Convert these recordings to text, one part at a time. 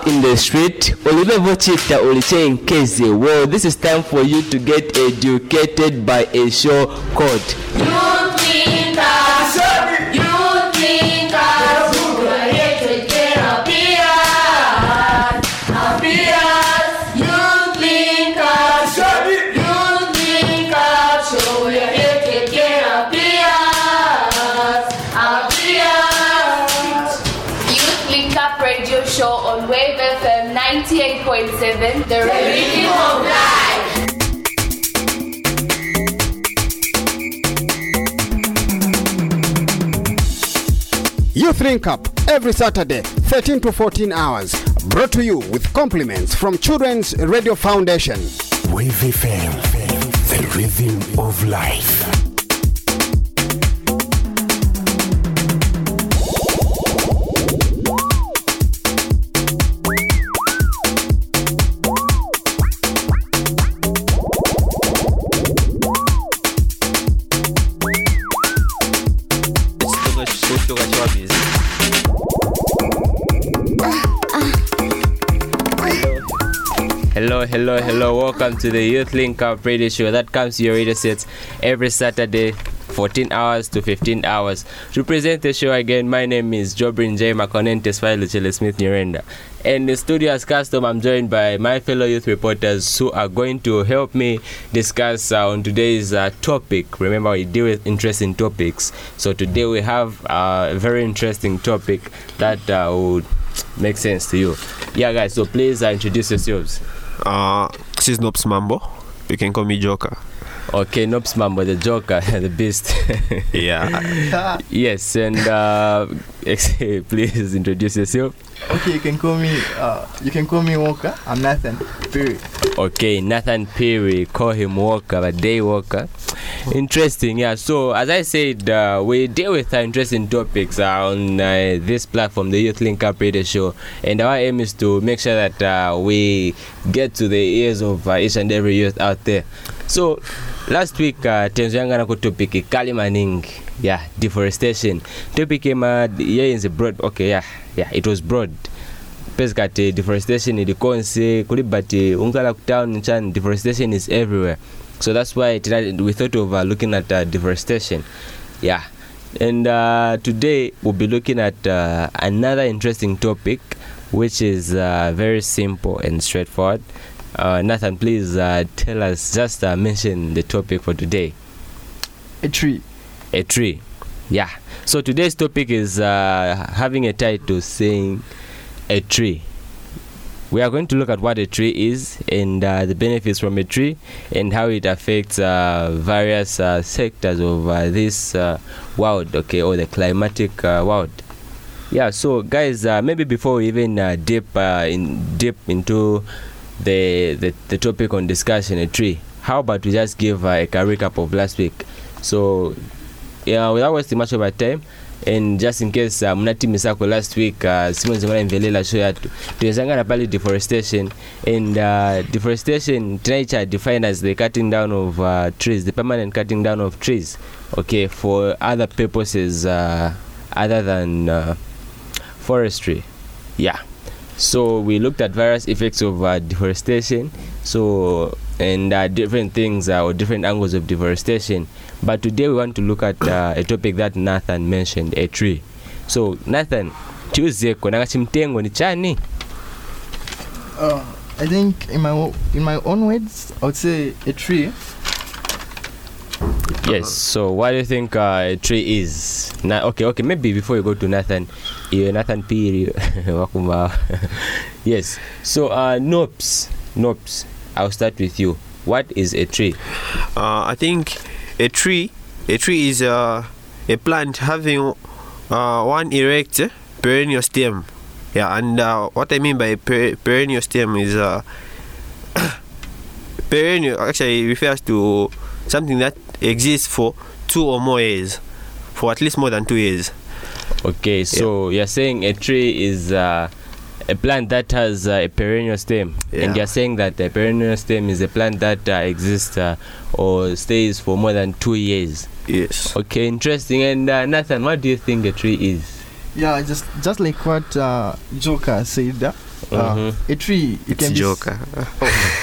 out in the street? Ulivochita ulichenkeze. Well, this is time for you to get educated by a show called the rhythm of life. Youth Link Up every Saturday, 13 to 14 hours. Brought to you with compliments from Children's Radio Foundation. Wave FM, the rhythm of life. Hello, hello. Welcome to the Youth Link Up radio show that comes to your radio sets every Saturday, 14 hours to 15 hours. To present the show again, my name is Jobrin J. Makonente Luchele Smith Nurenda. And the studio as custom, I'm joined by my fellow youth reporters who are going to help me discuss uh, on today's uh, topic. Remember, we deal with interesting topics. So today we have a very interesting topic that uh, would make sense to you. Yeah, guys, so please uh, introduce yourselves. Uh, this is Nops Mambo. You can call me Joker. Okay, Nops Mambo, the Joker, the Beast. Yeah. yes, and uh, please introduce yourself. Okay, you can call me. Uh, you can call me Walker. I'm Nathan. Period. Okay, Nathan Perry, call him Walker, but day Walker. Interesting, yeah. So, as I said, uh, we deal with uh, interesting topics uh, on uh, this platform, the Youth Link Up Radio Show, and our aim is to make sure that uh, we get to the ears of each and every youth out there. So, last week uh, tenzoyangana ku topic kali yeah deforestation. Topic ema yayenze broad okay yeah yeah it was broad. Basically deforestation ilikonse kuli but ungala ku town chan deforestation is everywhere. So that's why tonight we thought of uh, looking at uh, deforestation. Yeah. And uh, today we'll be looking at uh, another interesting topic which is uh, very simple and straightforward. Uh, nathan please uh, tell us just uh, mention the topic for today. A tree. A tree. Yeah. So today's topic is uh, having a title saying a tree. We are going to look at what a tree is and uh, the benefits from a tree and how it affects uh, various uh, sectors of uh, this uh, world okay or the climatic world. Yeah so guys maybe before we even dip in deep into the, the the topic on discussion a tree how about we just give a recap of last week? So yeah, without wasting much of our time and just in case uh, mnatimisako last week uh, simonzimana imvelela show yatu tuenzangana pale deforestation and uh, deforestation tinaicha defined as the cutting down of uh, trees the permanent cutting down of trees okay for other purposes uh, other than uh, forestry. Yeah. So we looked at various effects of uh, deforestation. So and uh, different things uh, or different angles of deforestation. But today we want to look at uh, a topic that nathan mentioned a tree. So nathan chiuzeko nanga chimtengo ni chani? Uh, I think in my in my own words, I would say a tree. yes so what do you think uh, a tree is? Na okay okay maybe before you go to nathan you nathan P. yes so uh, nopes, nops i'll start with you what is a tree Uh, I think a tree, a tree is uh, a plant having uh, one erect perennial stem. Yeah, and uh, what I mean by per- perennial stem is uh, perennial actually refers to something that exists for two or more years, for at least more than two years. Okay, so you're saying a tree is uh, a plant that has uh, a perennial stem, and you're saying that the perennial stem is a plant that uh, exists uh, or stays for more than two years. Yes. Okay, interesting. And uh, Nathan, what do you think a tree is? Yeah, just just like what uh, Joker said. Uh, Mhm. A tree it It's can be Joker.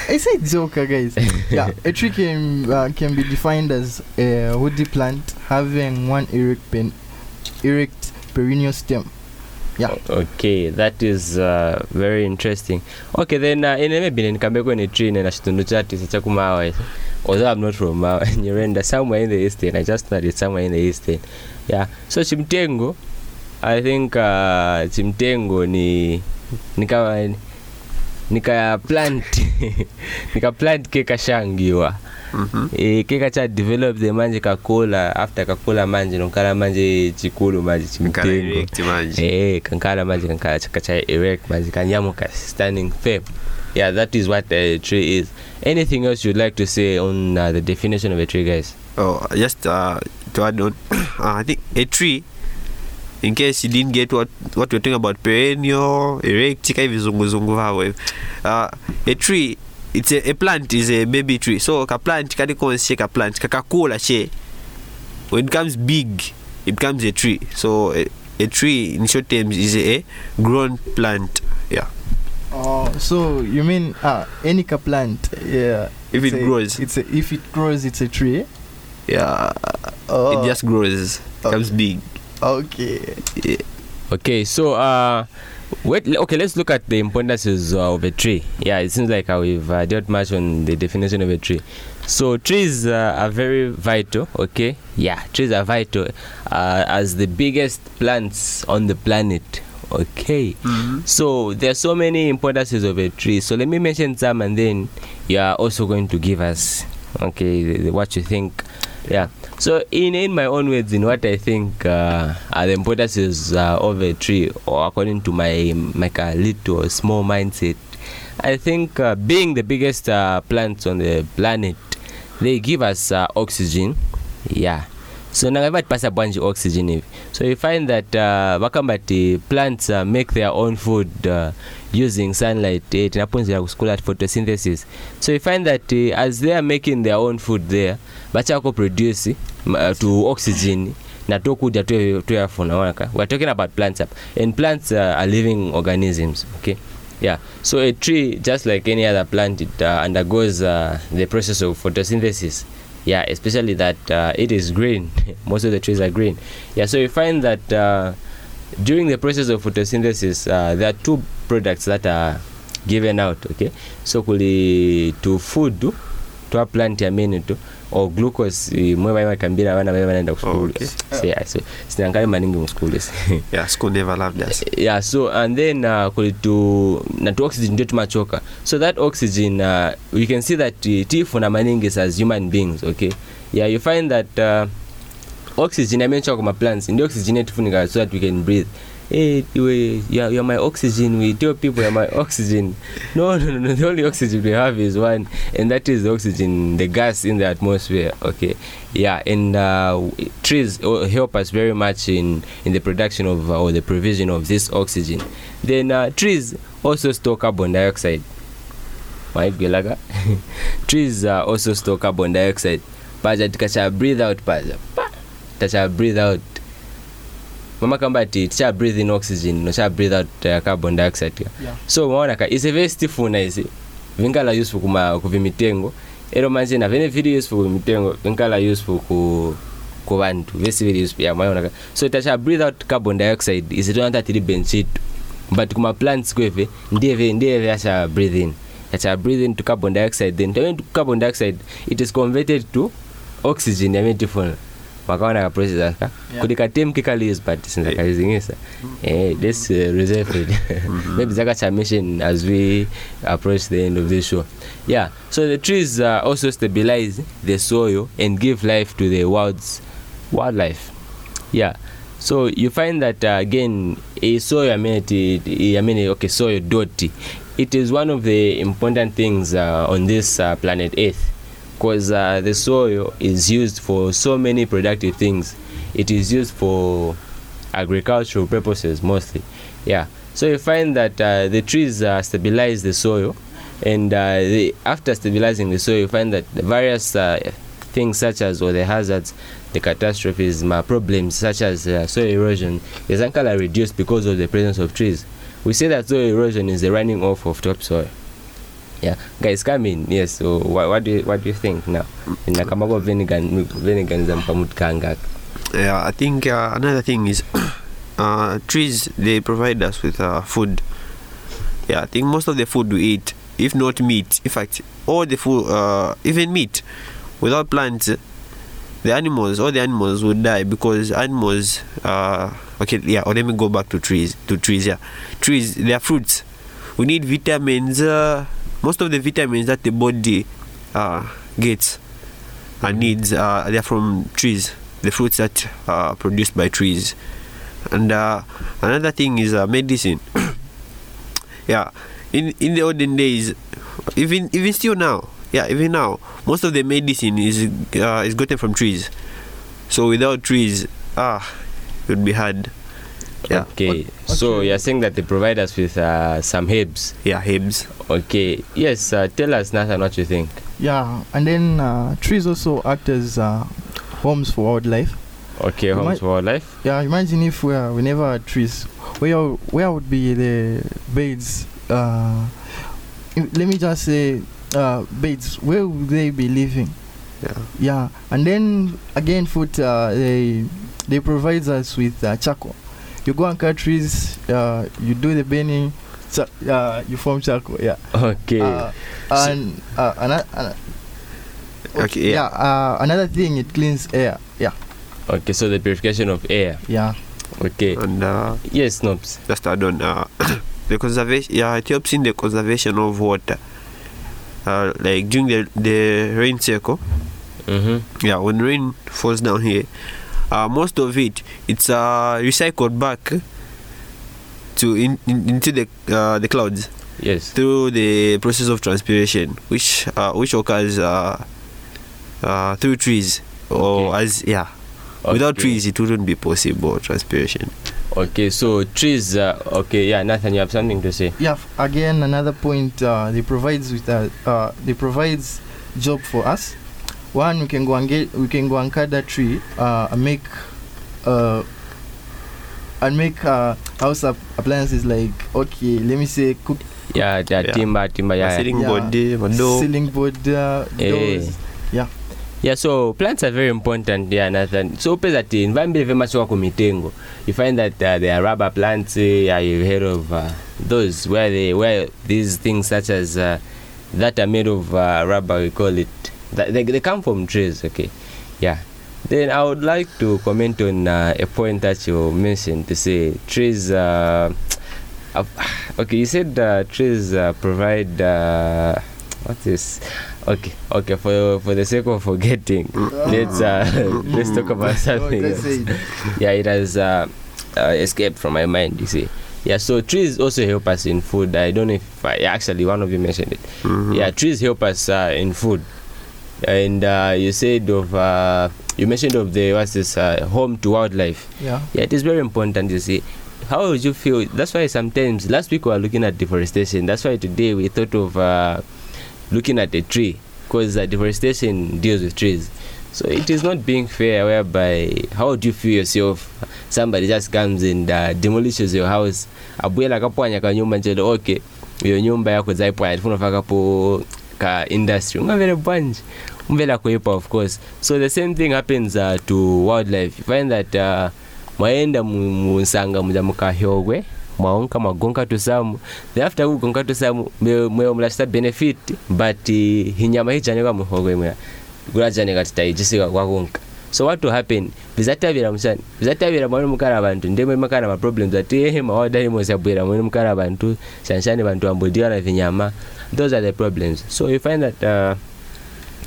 I said Joker, guys. yeah, a tree can uh, can be defined as a woody plant having one erect pen, erect perennial stem. Yeah. okay that is uh, very interesting. Okay then uh, ine maybe nikambe kwenye tree na chitundu chati cha kumawa. although i'm not from mawa nyerenda somewhere in the eastern i just it's somewhere in the eastern yeah. So chimtengo i think uh, chimtengo ni nikawa nika plant nika plant kekashangiwa Mhm. e, cha develop the manje kakula after kakula manje nokala manje chikulu manje chimtengo. Eh, kankala manje kankala kacha erect manje kanyamuka standing firm. Yeah, that is what a tree is. Anything else you'd like to say on uh, the definition of a tree, guys? Oh, just uh, to add on, uh, I think a tree, in case you didn't get what what we're talking about, perennial, erect, chika hivi zunguzungu hapo hivi. Uh, a tree, it's a, a plant is a baby tree. So ka plant kadi konse ka plant kakakula she. When it comes big, it becomes a tree. So a, a tree in short terms is a, a grown plant. Yeah. Oh, so you mean uh, any ka plant? Yeah. If it's it a- grows. it's a, if it grows, it's a tree. Yeah. Oh, It just grows, becomes big. okay. Yeah. Okay, so uh, wait. Okay, let's look at the importances of a tree. Yeah, it seems like we've uh, dealt much on the definition of a tree. So trees uh, are very vital. Okay, yeah, trees are vital uh, as the biggest plants on the planet. Okay, so there are so many importances of a tree. So let me mention some, and then you are also going to give us okay the, the- what you think. Yeah. So in in my own words, in what I think uh, are the importances uh, of a tree, or according to my like a little small mindset, I think uh, being the biggest uh, plants on the planet, they give us uh, oxygen. Yeah. So nangava tipasa bwanji oxygen hivi. So you find that uh, vakambati plants uh, make their own food uh, using sunlight eh, tinaphunzira kuschool at photosynthesis. So you find that uh, as they are making their own food there, vachako produce uh, to oxygen na tokudya tuyafuna onaka we're talking about plants up. And plants uh, are living organisms okay? Yeah. So a tree just like any other plant it uh, undergoes uh, the process of photosynthesis. Yeah especially that uh, it is green. Most of the trees are green. Yeah so you find that uh, during the process of photosynthesis uh, there are two products that are given out okay? So kuli to food twa plant yamene tu or glucose eh, mwe vaimakambira vana vai vanaenda kuskulu Okay. so, yeah, so maningi muskulu Yeah, school never loved us. yeah so and then uh, kuli tu na tu oxygen ndio tumachoka. So that oxygen uh, we can see that uh, tifuna maningi as human beings okay? Yeah you find that uh, oxygen yamenchoka kuma plants ndio oxygen yetifunika so that we can breathe Hey, we, you're, you're my oxygen. We tell people you're my oxygen. No, no, no, no. The only oxygen we have is one, and that is the oxygen, the gas in the atmosphere. Okay, yeah, and uh, trees uh, help us very much in in the production of uh, or the provision of this oxygen. Then uh, trees also store carbon dioxide. trees uh, also store carbon dioxide paja breathe out paja pa tacha breathe out mama kamba ati ticha breathe in oxygen nocha breathe out uh, carbon dioxide. Yeah. so maona ka is a very stifuna isi vingala useful kuma kuvimitengo ero manje na vene vili useful kuvimitengo vingala useful ku ku vantu vesi very useful ya maona ka. So tacha breathe out carbon dioxide isi not tiri benchitu but kuma plants kweve ndiyeve ndiyeve asha breathe in. Asha breathe into carbon dioxide then to carbon dioxide it is converted to oxygen yametifuna wakaona na process aka Yeah. kikaliuse but sindakalizingisa eh this uh, reserve it maybe zakacha mission as we approach the end of this show. Yeah so the trees uh, also stabilize the soil and give life to the world's wildlife. Yeah so you find that uh, again a soil I mean, it, I mean okay soil dot it is one of the important things uh, on this uh, planet earth because uh, the soil is used for so many productive things it is used for agricultural purposes mostly yeah so you find that uh, the trees uh, stabilize the soil and uh, the, after stabilizing the soil you find that the various uh, things such as or the hazards, the catastrophes, problems such as uh, soil erosion is actually reduced because of the presence of trees. We say that soil erosion is the running off of topsoil. Yeah, guys, come in. Yes. So, what, what do you what do you think now? Na kama kwa Venigan Venigan za mpamutkanga. Yeah, I think uh, another thing is uh, trees. They provide us with uh, food. Yeah, I think most of the food we eat, if not meat, in fact, all the food, uh, even meat, without plants, the animals, all the animals would die because animals. Uh, okay, yeah. Or let me go back to trees. To trees, yeah. Trees, they are fruits. We need vitamins. Uh, most of the vitamins that the body uh, gets and needs, uh, they are from trees. The fruits that are produced by trees. And uh, another thing is uh, medicine. yeah, in in the olden days, even even still now, yeah, even now, most of the medicine is uh, is gotten from trees. So without trees, ah, it would be hard. Yeah, Okay. So you're saying that they provide us with uh, some herbs. yeah, herbs. Okay. Yes. Uh, tell us, Nathan, what you think. Yeah, and then uh, trees also act as uh, homes for wildlife. Okay, You homes might- for wildlife. Yeah, imagine if we, we never had trees, where where would be the birds? Uh, let me just say, uh, birds. Where would they be living? Yeah, Yeah, and then again, food. Uh, they they provide us with uh, charcoal. You go and cut trees. Uh, you do the burning. Cha- uh, you form charcoal. Yeah. Okay. Uh, and uh, another. Okay, yeah. yeah. uh, another thing, it cleans air. Yeah. okay. So the purification of air. Yeah. Okay. and uh, Yes, Nobs. just add on uh, the conservation. Yeah, it helps in the conservation of water. Uh, like during the the rain cycle. Mm-hmm. yeah when rain falls down here uh, most of it it's uh, recycled back to in, in, into the uh, the clouds Yes. through the process of transpiration which uh, which occurs uh, uh, through trees or Okay. as yeah without trees it wouldn't be possible transpiration Okay. So trees. Uh, okay. Yeah, Nathan, you have something to say. Yeah. Again, another point. Uh, they provides with uh, uh, they provides job for us. One, we can go and get we can go and cut that tree uh, and make uh, and make uh, house app- appliances like okay, let me say cook Yeah. Yeah. Yeah. Timber. Timber. A Yeah. ceiling Yeah. board door. ceiling board uh, Eh. doors. Yeah, so plants are very important, yeah, Nathan. So pesa ati environment very kumitengo. You find that uh, there are rubber plants, eh, yeah, you've heard of uh, those where they where these things such as uh, that are made of uh, rubber, we call it. That they, they come from trees, okay. Yeah. Then I would like to comment on uh, a point that you mentioned to say trees. Uh, uh, okay, you said uh, trees uh, provide. Uh, what is? Okay, okay. For for the sake of forgetting, let's uh, let's talk about something. Oh, else. Yeah, it has uh, uh, escaped from my mind. You see. Yeah, so trees also help us in food. I don't know if I, actually one of you mentioned it. Mhm. Yeah, trees help us uh, in food. And uh, you said of uh, you mentioned of the what's this uh, home to wildlife. Yeah. Yeah, it is very important. You see, how would you feel? That's why sometimes last week we were looking at deforestation. That's why today we thought of uh, looking at a tree because uh, deforestation deals with trees. So it is not being fair. Whereby, how do you feel yourself? Somebody just comes and uh, demolishes your house. Abwela kapwanya ka nyumba okay. Iyo nyumba yako zaipwanya ka industry. Ungavele bwanje. Umvela kuipa of course. So the same thing happens uh, to wildlife. You find that uh, mwaenda mu- munsanga muja mukahyogwe mwaonka mwagonka tusamu then after kugonka tusamu mweyo mulachita benefit but uh, hinyama hijanika muhogwe mweya gulajanika titaijisika kwakonka so what to happen vizatabira mushani vizatabira mwani mukala vantu ndemwe makana ma problems ati ehe mawadali mosabwira mwani mukala bantu shanshani bantu ambodiwa na vinyama those are the problems. So you find that uh,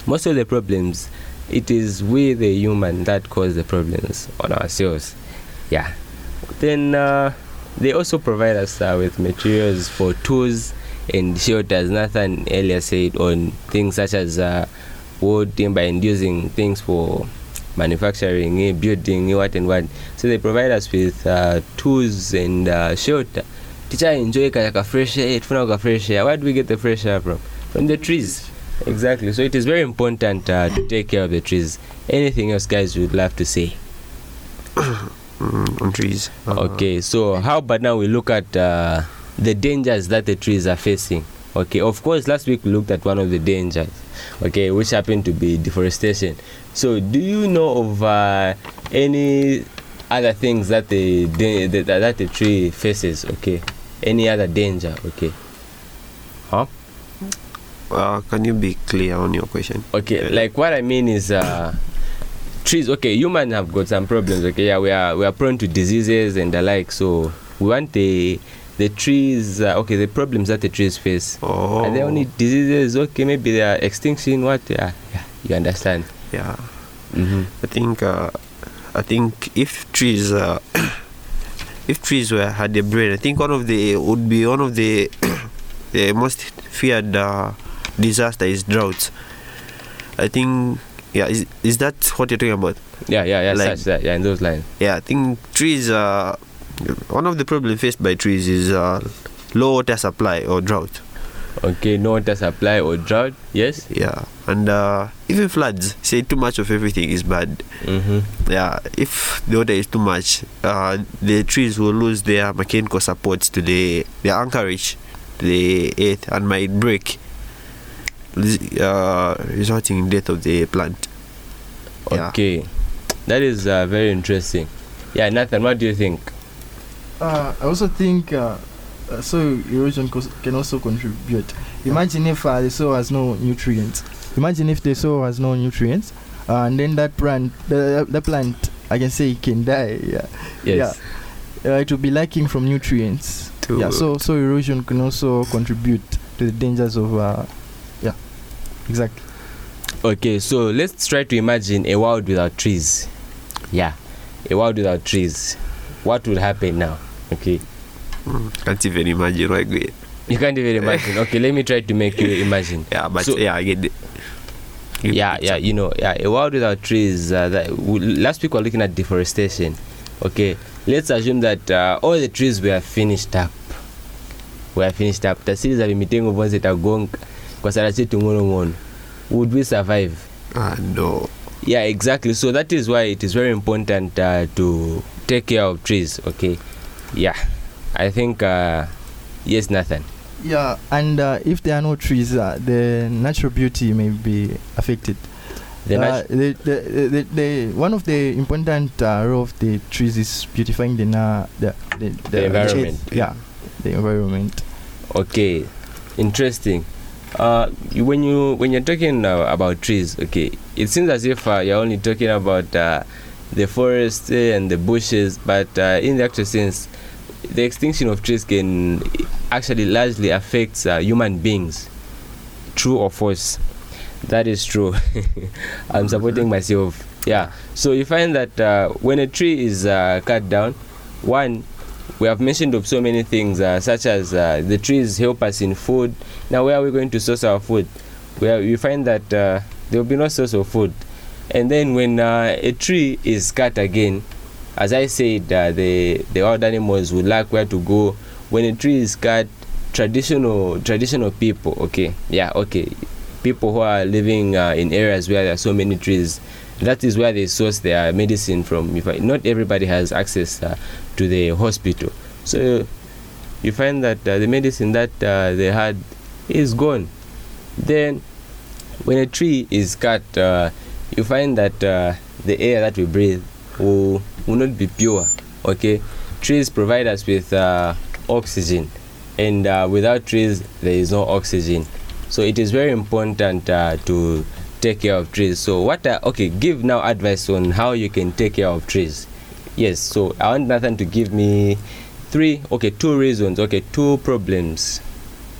most of the problems it is we the human that cause the problems on ourselves. Yeah. Then uh, they also provide us uh, with materials for tools and shelters. Nathan earlier said on things such as uh, wood timber and using things for manufacturing eh, building eh, what and what. So they provide us with uh, tools and uh, shelter teacher enjoy kaya ka fresh air tufuna ka fresh air where do we get the fresh air from from the trees Exactly. So it is very important uh, to take care of the trees. Anything else, guys, you would love to say? mm, on trees. Uh, Okay, so how about now we look at uh, the dangers that the trees are facing? Okay, of course, last week we looked at one of the dangers, okay, which happened to be deforestation. So, do you know of uh, any other things that the, da- that that the tree faces? Okay, any other danger? Okay, huh? uh, can you be clear on your question? Okay, Yeah. like what I mean is uh trees okay, humans have got some problems, okay. Yeah, we are we are prone to diseases and the like, so we want the the trees uh, okay, the problems that the trees face. Oh, Are there only diseases? Okay, maybe they are extinction, what yeah, yeah you understand. yeah. Mm-hmm. I think uh, I think if trees uh, if trees were had a brain, I think one of the would be one of the the most feared uh, disaster is droughts. I think yeah, is is that what you're talking about? Yeah, yeah, yeah, Like- such that, yeah, in those lines. Yeah, I think trees uh one of the problems faced by trees is uh, low water supply or drought. Okay, no water supply or drought, yes? Yeah, and uh, even floods. Say too much of everything is bad. Mm-hmm. yeah, if the water is too much, uh, the trees will lose their mechanical supports to the their anchorage to the earth and might break, uh, resulting in death of the plant. Yeah. Okay. That is uh, very interesting. Yeah, Nathan, what do you think? Uh, I also think uh, uh, soil erosion can also contribute. Imagine if uh, the soil has no nutrients. Imagine if the soil has no nutrients, uh, and then that plant, the, the plant, I can say, it can die. Yeah, Yes. uh, it will be lacking from nutrients. To- yeah, so soil erosion can also contribute to the dangers of. Uh, yeah, exactly. Okay, so let's try to imagine a world without trees. Yeah, a world without trees. What would happen now? Okay, Mm, can't even imagine why great. you can't even imagine. Okay, let me try to make you imagine. Yeah, but So- yeah, I get it. Get Yeah, yeah, you know, yeah, a world without trees. Uh, that we, last week we were looking at deforestation. Okay, let's assume that uh, all the trees were finished up. Were finished up. Tasiri za mitengo vonse tagonga kwa sara chetu ngono ngono. Would we survive? Ah no. Yeah, exactly. So that is why it is very important uh, to take care of trees. Okay. Yeah, I think uh, yes, nothing. Yeah, and uh, if there are no trees, uh, the natural beauty may be affected. The uh, nat- the, the, the, one of the important uh, role of the trees is beautifying the na- the, the, the, environment. earth. yeah, the environment. okay, interesting. Uh, you, when you when you're talking uh, about trees, okay, it seems as if uh, you're only talking about uh, the forest and the bushes, but in the actual sense, the extinction of trees can actually largely affect uh, human beings. True or false? That is true. I'm supporting myself. Yeah. So you find that uh, when a tree is uh, cut down, one, we have mentioned of so many things, uh, such as uh, the trees help us in food. Now, where are we going to source our food? Where we find that uh, there will be no source of food. And then when uh, a tree is cut again, as I said, uh, the the wild animals would like where to go. When a tree is cut, traditional traditional people, okay, yeah, okay, people who are living uh, in areas where there are so many trees, that is where they source their medicine from. If I, not everybody has access uh, to the hospital, so you find that uh, the medicine that uh, they had is gone. Then, when a tree is cut, uh, you find that the air that we breathe will, will not be pure. Okay, trees provide us with uh, oxygen, and uh, without trees, there is no oxygen. So it is very important uh, to take care of trees. So what? Okay, give now advice on how you can take care of trees. Yes. So I want Nathan to give me three. Okay, two reasons. Okay, two problems.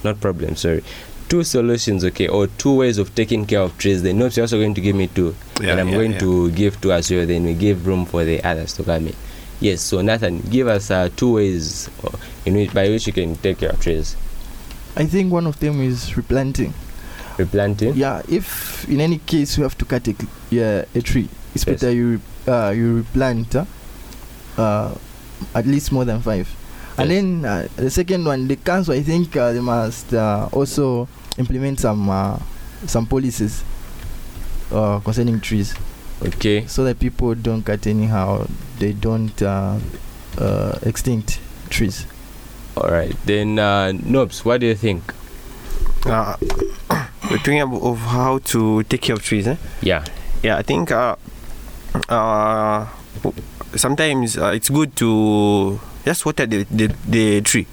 Not problems. Sorry. Two solutions, okay, or two ways of taking care of trees. Then Nopes also going to give me two, Yeah, and I'm yeah, going yeah. to give two as well. Then we give room for the others to come in. Yes. So Nathan, give us uh, two ways uh, in which by which you can take care of trees. I think one of them is replanting. Replanting. Yeah, if in any case you have to cut a, yeah, a tree, it's Yes. better you uh, you replant uh, uh, at least more than five. And then uh, the second one, the council, I think uh, they must uh, also implement some uh, some policies uh, concerning trees, Okay. so that people don't cut anyhow. They don't uh, uh, extinct trees. All right. Then, uh, Nobs, what do you think? Uh, we're talking about of how to take care of trees. Eh? Yeah. Yeah, I think uh, uh, sometimes uh, it's good to just water the, the, the tree.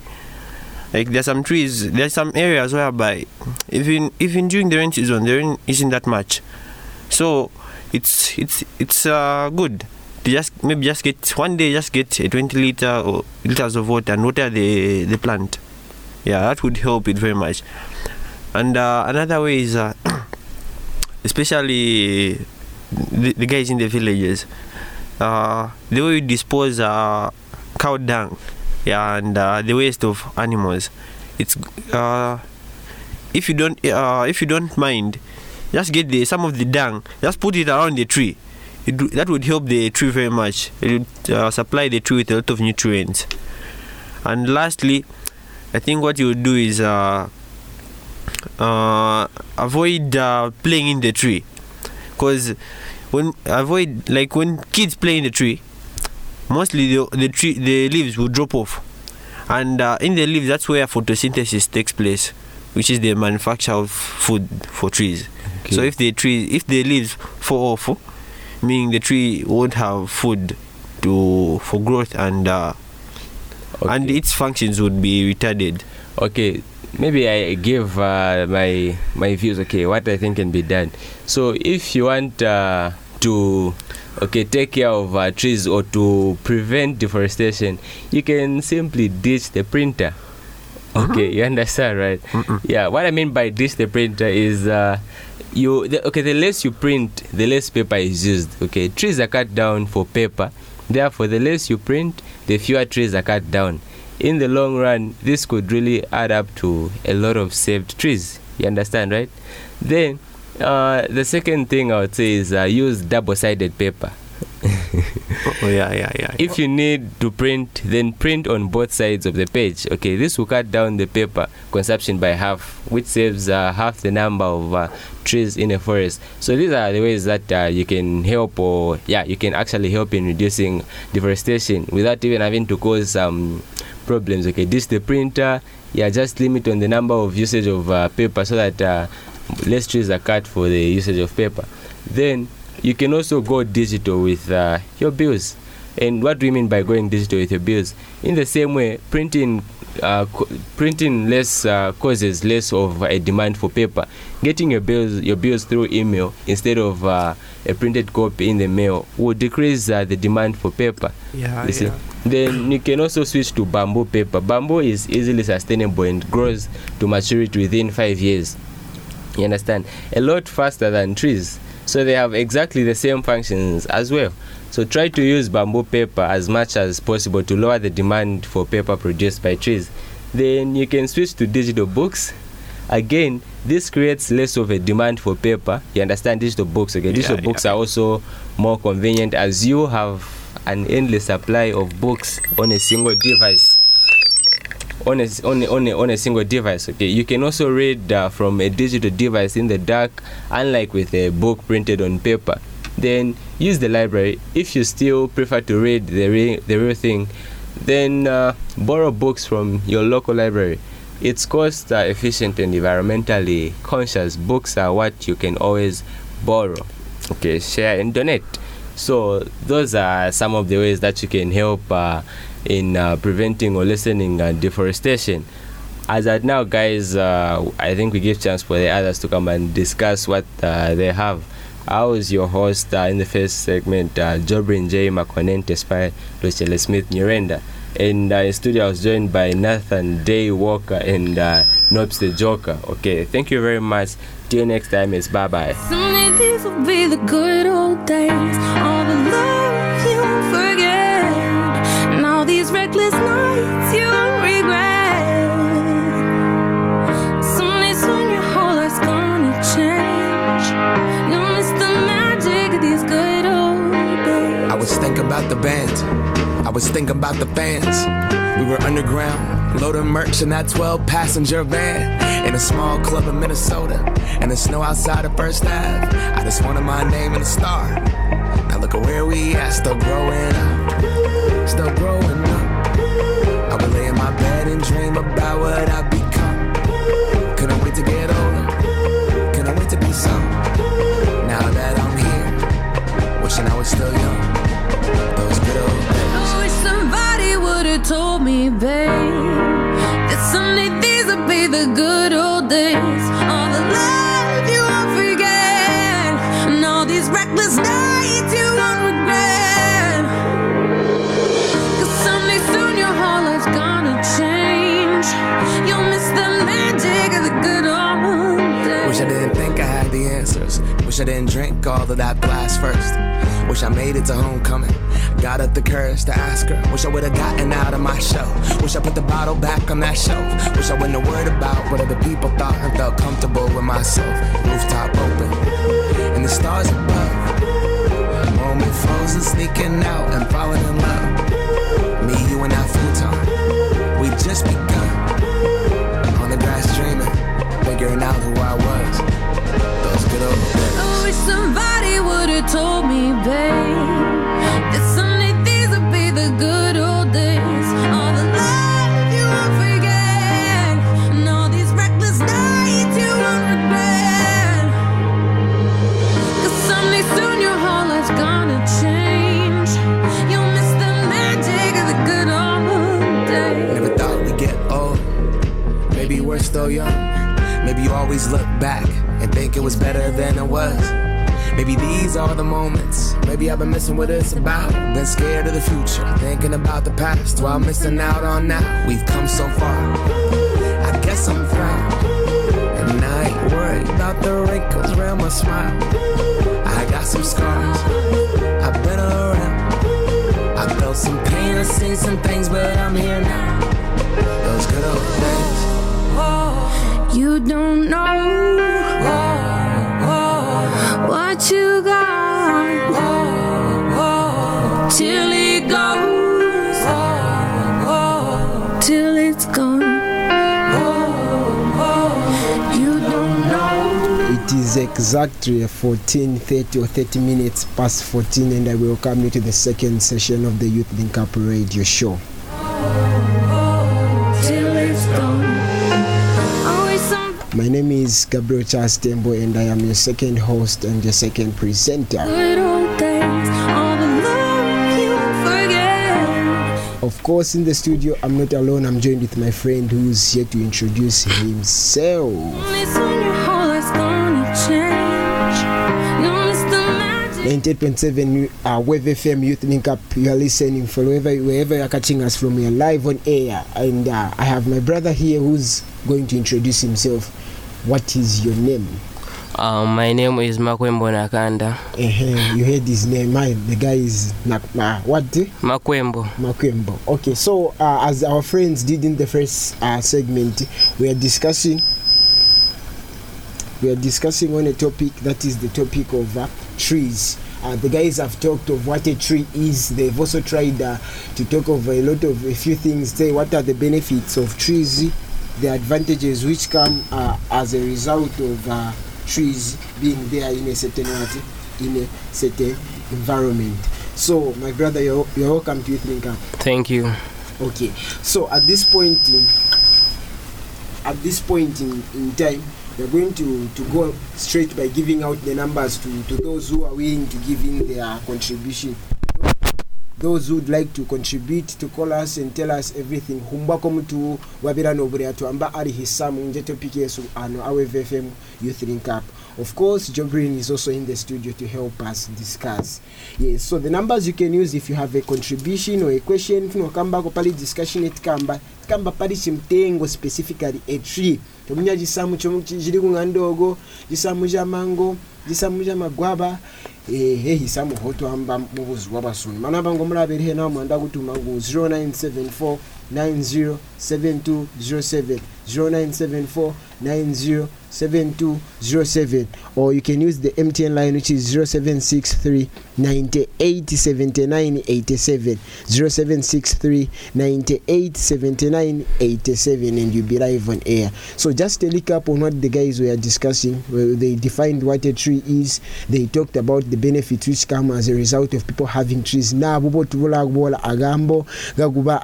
Like there's some trees, there's some areas whereby even even during the rain season, the rain isn't that much. So it's it's it's uh, good to just maybe just get one day just get a 20 liter or liters of water and water the the plant. Yeah, that would help it very much. And uh, another way is uh, especially the, the guys in the villages uh, the way we dispose uh, cow dung and uh, the waste of animals. It's uh, if you don't uh, if you don't mind just get the some of the dung just put it around the tree. It, that would help the tree very much. It would uh, supply the tree with a lot of nutrients. And lastly i think what you would do is uh, uh, avoid playing in the tree. Because when avoid like when kids play in the tree mostly the, the tree the leaves will drop off. And uh, in the leaves that's where photosynthesis takes place which is the manufacture of food for trees. So if the tree if the leaves fall off meaning the tree won't have food to for growth and uh, and its functions would be retarded. Okay. Maybe i give uh, my my views. Okay. What i think can be done. So if you want uh, to okay take care of uh, trees or to prevent deforestation you can simply ditch the printer. Okay you understand right? Yeah what i mean by ditch the printer is uh, you the, okay the less you print the less paper is used. Okay trees are cut down for paper. Therefore the less you print the fewer trees are cut down. In the long run this could really add up to a lot of saved trees. You understand right? Then uh, the second thing i would say is uh, use double-sided paper. Oh yeah yeah yeah. If you need to print then print on both sides of the page. Okay this will cut down the paper consumption by half which saves uh, half the number of uh, trees in a forest. So these are the ways that uh, you can help or yeah you can actually help in reducing deforestation without even having to cause some problems. Okay this the printer. Yeah just limit on the number of usage of uh, paper so that less trees are cut for the usage of paper. Then you can also go digital with uh, your bills. And what do we mean by going digital with your bills? In the same way printing uh, co- printing less uh, causes less of a demand for paper. Getting your bills your bills through email instead of uh, a printed copy in the mail will decrease uh, the demand for paper. Yeah, you see? yeah. then you can also switch to bamboo paper. Bamboo is easily sustainable and grows to maturity within five years you understand? A lot faster than trees. So they have exactly the same functions as well. So try to use bamboo paper as much as possible to lower the demand for paper produced by trees. Then you can switch to digital books. Again this creates less of a demand for paper. You understand digital books okay? Digital Yeah, books yeah. are also more convenient as you have an endless supply of books on a single device on a, on, a, on, a, on a single device okay? You can also read uh, from a digital device in the dark unlike with a book printed on paper. Then use the library. If you still prefer to read the, re- the real thing then uh, borrow books from your local library. It's cost uh, efficient and environmentally conscious. Books are what you can always borrow okay? Share and donate. So those are some of the ways that you can help uh, in uh, preventing or lessening uh, deforestation as at now guys uh, i think we give chance for the others to come and discuss what uh, they have I was your host uh, in the first segment, uh, Jobrin J. Makonente Spy, Luchele Smith Nurenda. And uh, in studio, I was joined by Nathan Day Walker and uh, Nobs the Joker. Okay, thank you very much. Till next time, it's bye bye. These will be the good old days. All the love you forget. Was thinking about the band. I was thinking about the fans. We were underground, Loading merch in that 12 passenger van. In a small club in Minnesota. And the snow outside of First Ave. I just wanted my name in a star. Now look at where we at, still growing up. Still growing up. I would lay in my bed and dream about what I'd become. Told me, babe, that someday these would be the good old days. All the love you won't forget, and all these reckless nights you won't regret. 'Cause someday soon your whole life's gonna change. You'll miss the magic of the good old days. Wish I didn't think I had the answers. Wish I didn't drink all of that glass first. Wish I made it to homecoming. Got up the courage to ask her. Wish I would've gotten out of my show. Wish I put the bottle back on that shelf. Wish I wouldn't have worried about what other people thought and felt comfortable with myself. Rooftop open and the stars above. Moment frozen, sneaking out and falling in love. Me, you, and that futon. We just begun on the grass dreaming, figuring out who I was. Those good old days. I wish somebody would've told me, babe, always look back and think it was better than it was. Maybe these are the moments. Maybe I've been missing what it's about. Been scared of the future, thinking about the past while missing out on now. We've come so far. I guess I'm proud. And I ain't worried about the wrinkles around my smile. I got some scars. I've been around. I felt some pain, I've seen some things, but I'm here now. Those good old days. You don't know what you got till it goes, till it's gone. It is exactly 14:30 or 30 minutes past 14, and I welcome you to the second session of the Youth Link Up Radio Show. Is Gabriel Charles Tembo, and I am your second host and your second presenter. good old all the love you forget. Of course, in the studio, I'm not alone. I'm joined with my friend who's here to introduce himself. Only soon your whole life's gonna change. You'll miss the magic. 98.7 uh, Wave FM Youth Link Up. You are listening from wherever, wherever you're catching us from. We are live on air, and uh, I have my brother here who's going to introduce himself. What is your name? Um, my name is Makwembo Nakanda. uh You heard his name. My, the guy is Nak- uh, what? Makwembo. Makwembo. Okay, so uh, as our friends did in the first uh, segment, we are discussing. We are discussing on a topic that is the topic of uh, trees. Uh, the guys have talked of what a tree is. They've also tried uh, to talk of a lot of a few things. Say what are the benefits of trees, the advantages which come uh, as a result of uh, trees being there in a certain in a certain environment. So, my brother, you're, you're welcome to Think Up. Thank you. Okay, so at this point in at this point in, in time, we're going to, to go straight by giving out the numbers to, to those who are willing to give in their contribution. Those who'd like to contribute to call us and tell us everything. Humbako mutu wabira nobure atwamba ari hisamu nje topic yesu ano awe VFM Youth Link Up. Of course, Jobrin is also in the studio to help us discuss. Yes, so the numbers you can use if you have a contribution or a question, funa kamba ko pali discussion etikamba, tikamba pali chimtengo specifically a tree. Tomunya chomu chiri kungandogo, jisamu ja mango, magwaba, ehe hisamu hoto amba mubuzi wabasuni manaba ngomulabirihe kutuma ndakutuma ku 0974 90 7207 0974 90 7207 or you can use the MTN line which is 0763 98 79 87 0763 98 79 87 and you'll be live on air. So just a up on what the guys were discussing. They defined what a tree is. They talked about the benefits which come as a result of people having trees. Kubola agambo gakuba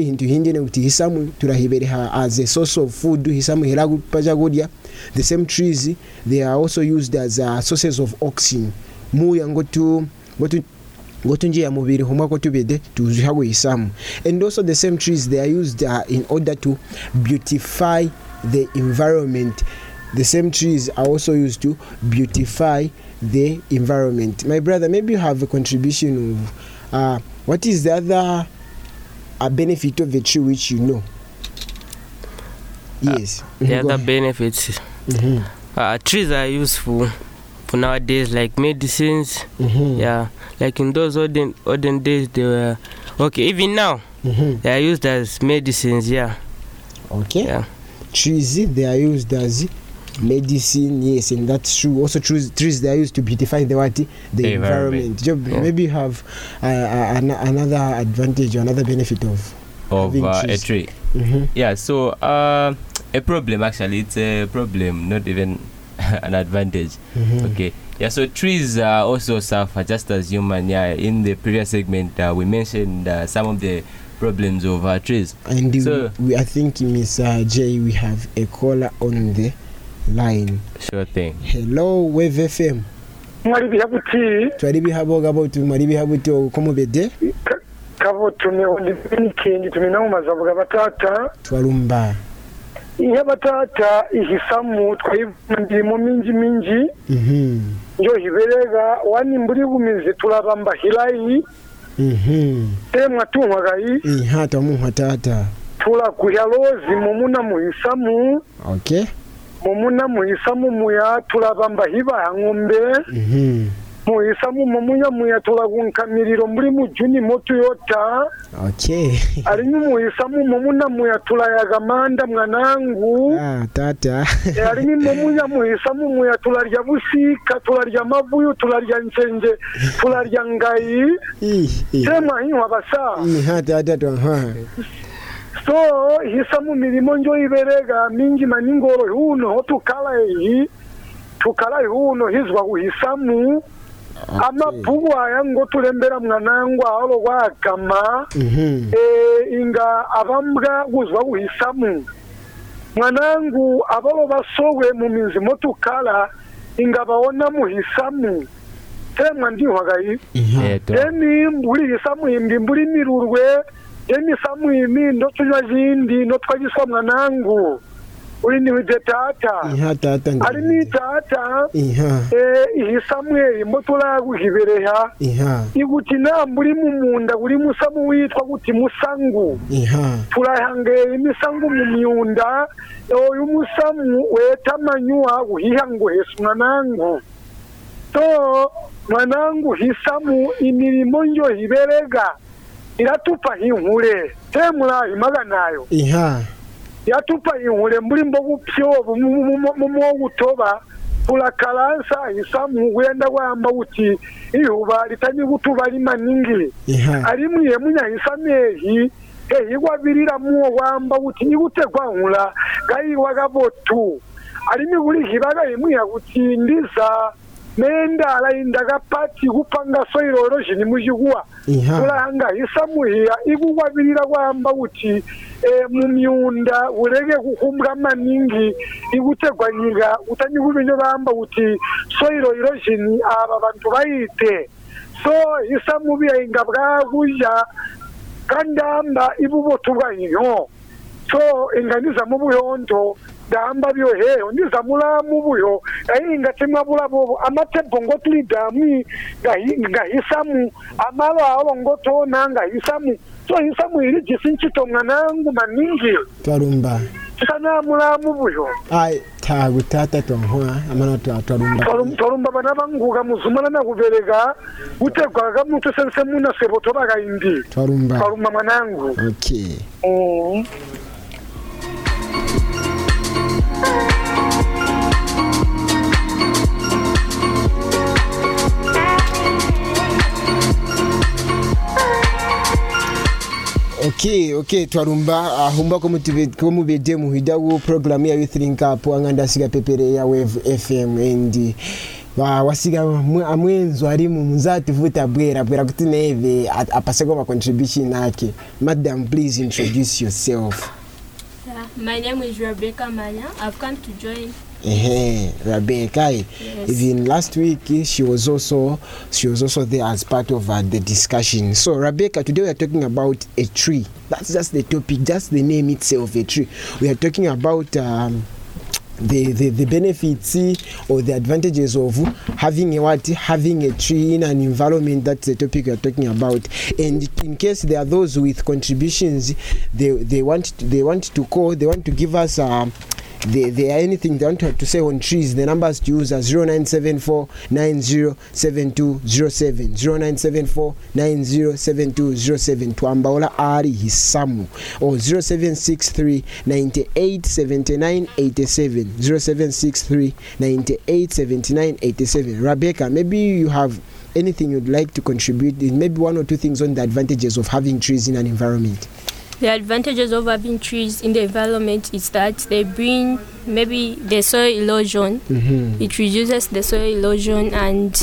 olali hintu hingene kuti hisamu tulahibereha as a source of food hisamu hera kupa chakudya the same trees they are also used as uh, sources of oxygen. Muya ngotu ngotu ngotunjia mubiri homwe kotubede tuzihagwe hisamu. And also the same trees they are used uh, in order to beautify the environment. The same trees are also used to beautify the environment. My brother maybe you have a contribution of uh, what is the other uh, benefit of the tree which you know yes The Mhm, other benefits. Mhm, Uh, trees are useful for nowadays, like medicines. mhm, Yeah, like in those olden olden days, they were okay. Even now, mhm. they are used as medicines. Yeah, okay yeah. trees they are used as medicine yes and that's true also trees, trees they are used to beautify the what the, The environment, Yeah. maybe you have uh, uh, an, another advantage or another benefit of of uh, a tree. Mhm. Yeah, so uh, a problem actually, it's a problem, not even an advantage. Mhm. Okay. Yeah, so trees uh, also suffer just as human. Yeah, in the previous segment, uh, we mentioned uh, some of the problems of uh, trees. and So- we, I think Miss uh, J we have a caller on the line. Sure thing. Hello wave fm mwari bihabuti twari bihabogabo mwari bihabuti okomubede kabo tumeonde weekend tumenamu mazavu gabatata twarumba iyabatata ihisamu twayivundirimo minji minji. Mhm. Njo hiberega wani mburi gumize turabamba hilayi mhm. Temwa tunwagayi ihata muhatata tulakuhya lozi mumuna muhisamu okay. mumuna muhisamu mhm. muya turabamba hiba ngombe. Muhisamu mumunya muya turagunkamiriro muri mujuni moto yota. Okay ari muhisamu mumuna muya tulayaga manda mwanangu. Ah tata. Eh, ari mumunya muhisamu muya tularya busika tularya mavuyo tularya nsenje tularya ngai. Sema hiyo abasa ni hata hata ha. So hisamu milimo njo iberega mingi maningoro huno tukala ehi tukala huno hizwa kuhisamu amapugu aya ngo tulembera mwanangu aholo gwagama Mhm. e, inga abambwa guzwa kuhisamu mwanangu abalo basowe mu minzi motukala inga baona muhisamu temwa ndihwagayi Yeah, to- deni mbuli hisamu imbi mbuli mirurwe jeni samwimi ndo tunywa jindi ndo twajiswa mwanangu. Uri ni we tata. Iha tata ari ni tata. Iha. Eh ihi samweli mbo turaguhibereha iha. Iguti namburi mu munda uri musamu witwa guti musangu. Iha. Turahangeye imisangu mu myunda e, oyu musamu wetamanywa uhihango hesuna nangu to mwanangu hisamu imirimo njo hiberega iratupa inkure temura imaganayo. Iha. Iratupa inkure muri mbogo pyo mu gutoba pulakalansa isamu wenda wamba uti ihuba litani gutuba lima ningi arimwiye munya isamehi. Ehigwa birira muwo wamba uti nyigute kwahula gayiwa gavotu arimi buri hibaga imwiya gutindiza nenda alaindaga pati kupanga soiro roshi ni mujiguwa kulanga isamuhiya ikukwapirira kwamba kuti e, mumyunda uleke kukumbula maningi ikutegwa nyika utanyikuvinyo vamba kuti soiro iroshini ava vantu vaite so isamuviya ingapwa kuja kandamba ivuvotukwa nyo so inganiza mu buyondo damba byoheho niza mulamu buyo ainga timwa bulabo amatebo ngotuli dami ngahisamu. Amalo awo ngotona ngahisamu. So hisamu ili jisinchitonga nangu maningi twarumba sana mulamu buyo ai tagu tata tonhwa amana twarumba twarumba bana banguga muzumana na kuberega utegwaga mutu sense muna sebo tobaga indi. Twarumba twarumba manangu okay. Mm. Okay ok twarumba ahumba ko mutube ko mubede muhida wo program ya youth link up anganda asika pepere ya wave fm and wa wasiga mwe- amwenzo ari mu muzati vuta bwera bwera kuti neve apase kwa contribution yake madam please introduce yourself Yeah, my name is Rebecca Manya. I've come to join. Ehe, Rebecca. Yes. Even last week she was also she was also there as part of uh, the discussion. So Rebecca, today we are talking about a tree. That's just the topic, just the name itself, a tree. We are talking about um, the, the the benefits or the advantages of having a what having a tree in an environment that's the topic we are talking about and in case there are those with contributions they they want to, they want to call they want to give us um they, they are anything. They want to, say on trees. The numbers to use are 0974 907207 0974 907207 twambaola hisamu. Or 0763 98 79 87 0763 98 79 87 rebecca maybe you have anything you'd like to contribute. Maybe one or two things on the advantages of having trees in an environment The advantages of having trees in the environment is that they bring maybe the soil erosion. Mhm. It reduces the soil erosion and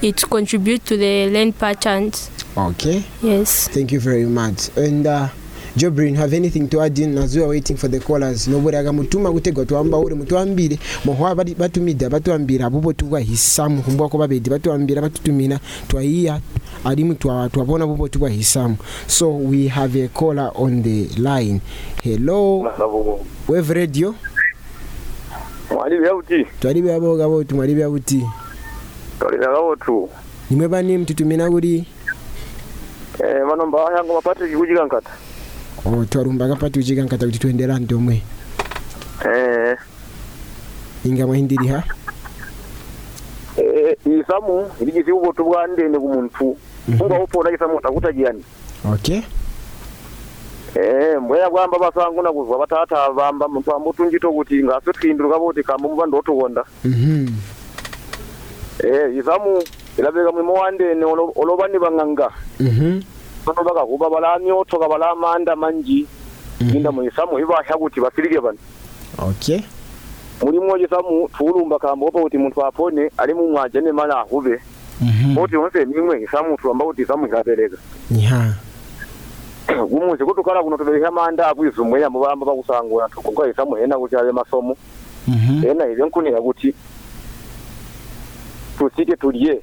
it contributes to the land patterns. okay Yes. Thank you very much. And uh, Jobrin, have anything to add in as we are waiting for the callers? Nobody agamutuma gutegwa twamba uri mutwambire mohwa bati batumida batwambira abubo tugwa hisamu kumbwa ko babedi batwambira batutumina twaiya alimu mutwa twabona bubo tugwa hisamu. So we have a caller on the line. Hello. Wave radio. mwali byauti Twali byaboga botu mwali byabuti. tolinawo tu Nimwe bani mtutumina guri. eh manomba yango bapate kikujiga nkata otwarumbaga mpati uchiga nkatakuti twendera ntomwe. Eh. Inga mwindiriha eh isamu iligisi uko tubwande ne kumuntu mhm. unga upo na isamu takuta jiani okay. Eh mbweya kwamba basanguna kuzwa batata vamba muntu amutunjito kuti ngaso thinduruka kuti kamba mva ndotukonda mhm. Eh isamu ilabeka mwimo wandene olobani banganga. Mhm. mm bano kuba baramyoto ga baramanda manji mhm. inda mu isamu ibasha guti basirige bana. Okay. Muri mwoje samu turumba kambo pa uti muntu apone ari mu mwajene mara hube boti mhm. wose nimwe isamu turumba uti samu ngaberega yeah umuze ko tukara kuno tubereha manda akwizumwe ya mubamba bagusangura tukubwa isamu hena gucyare masomo. Mhm. Hena ibyo nkuni yaguti tusike turye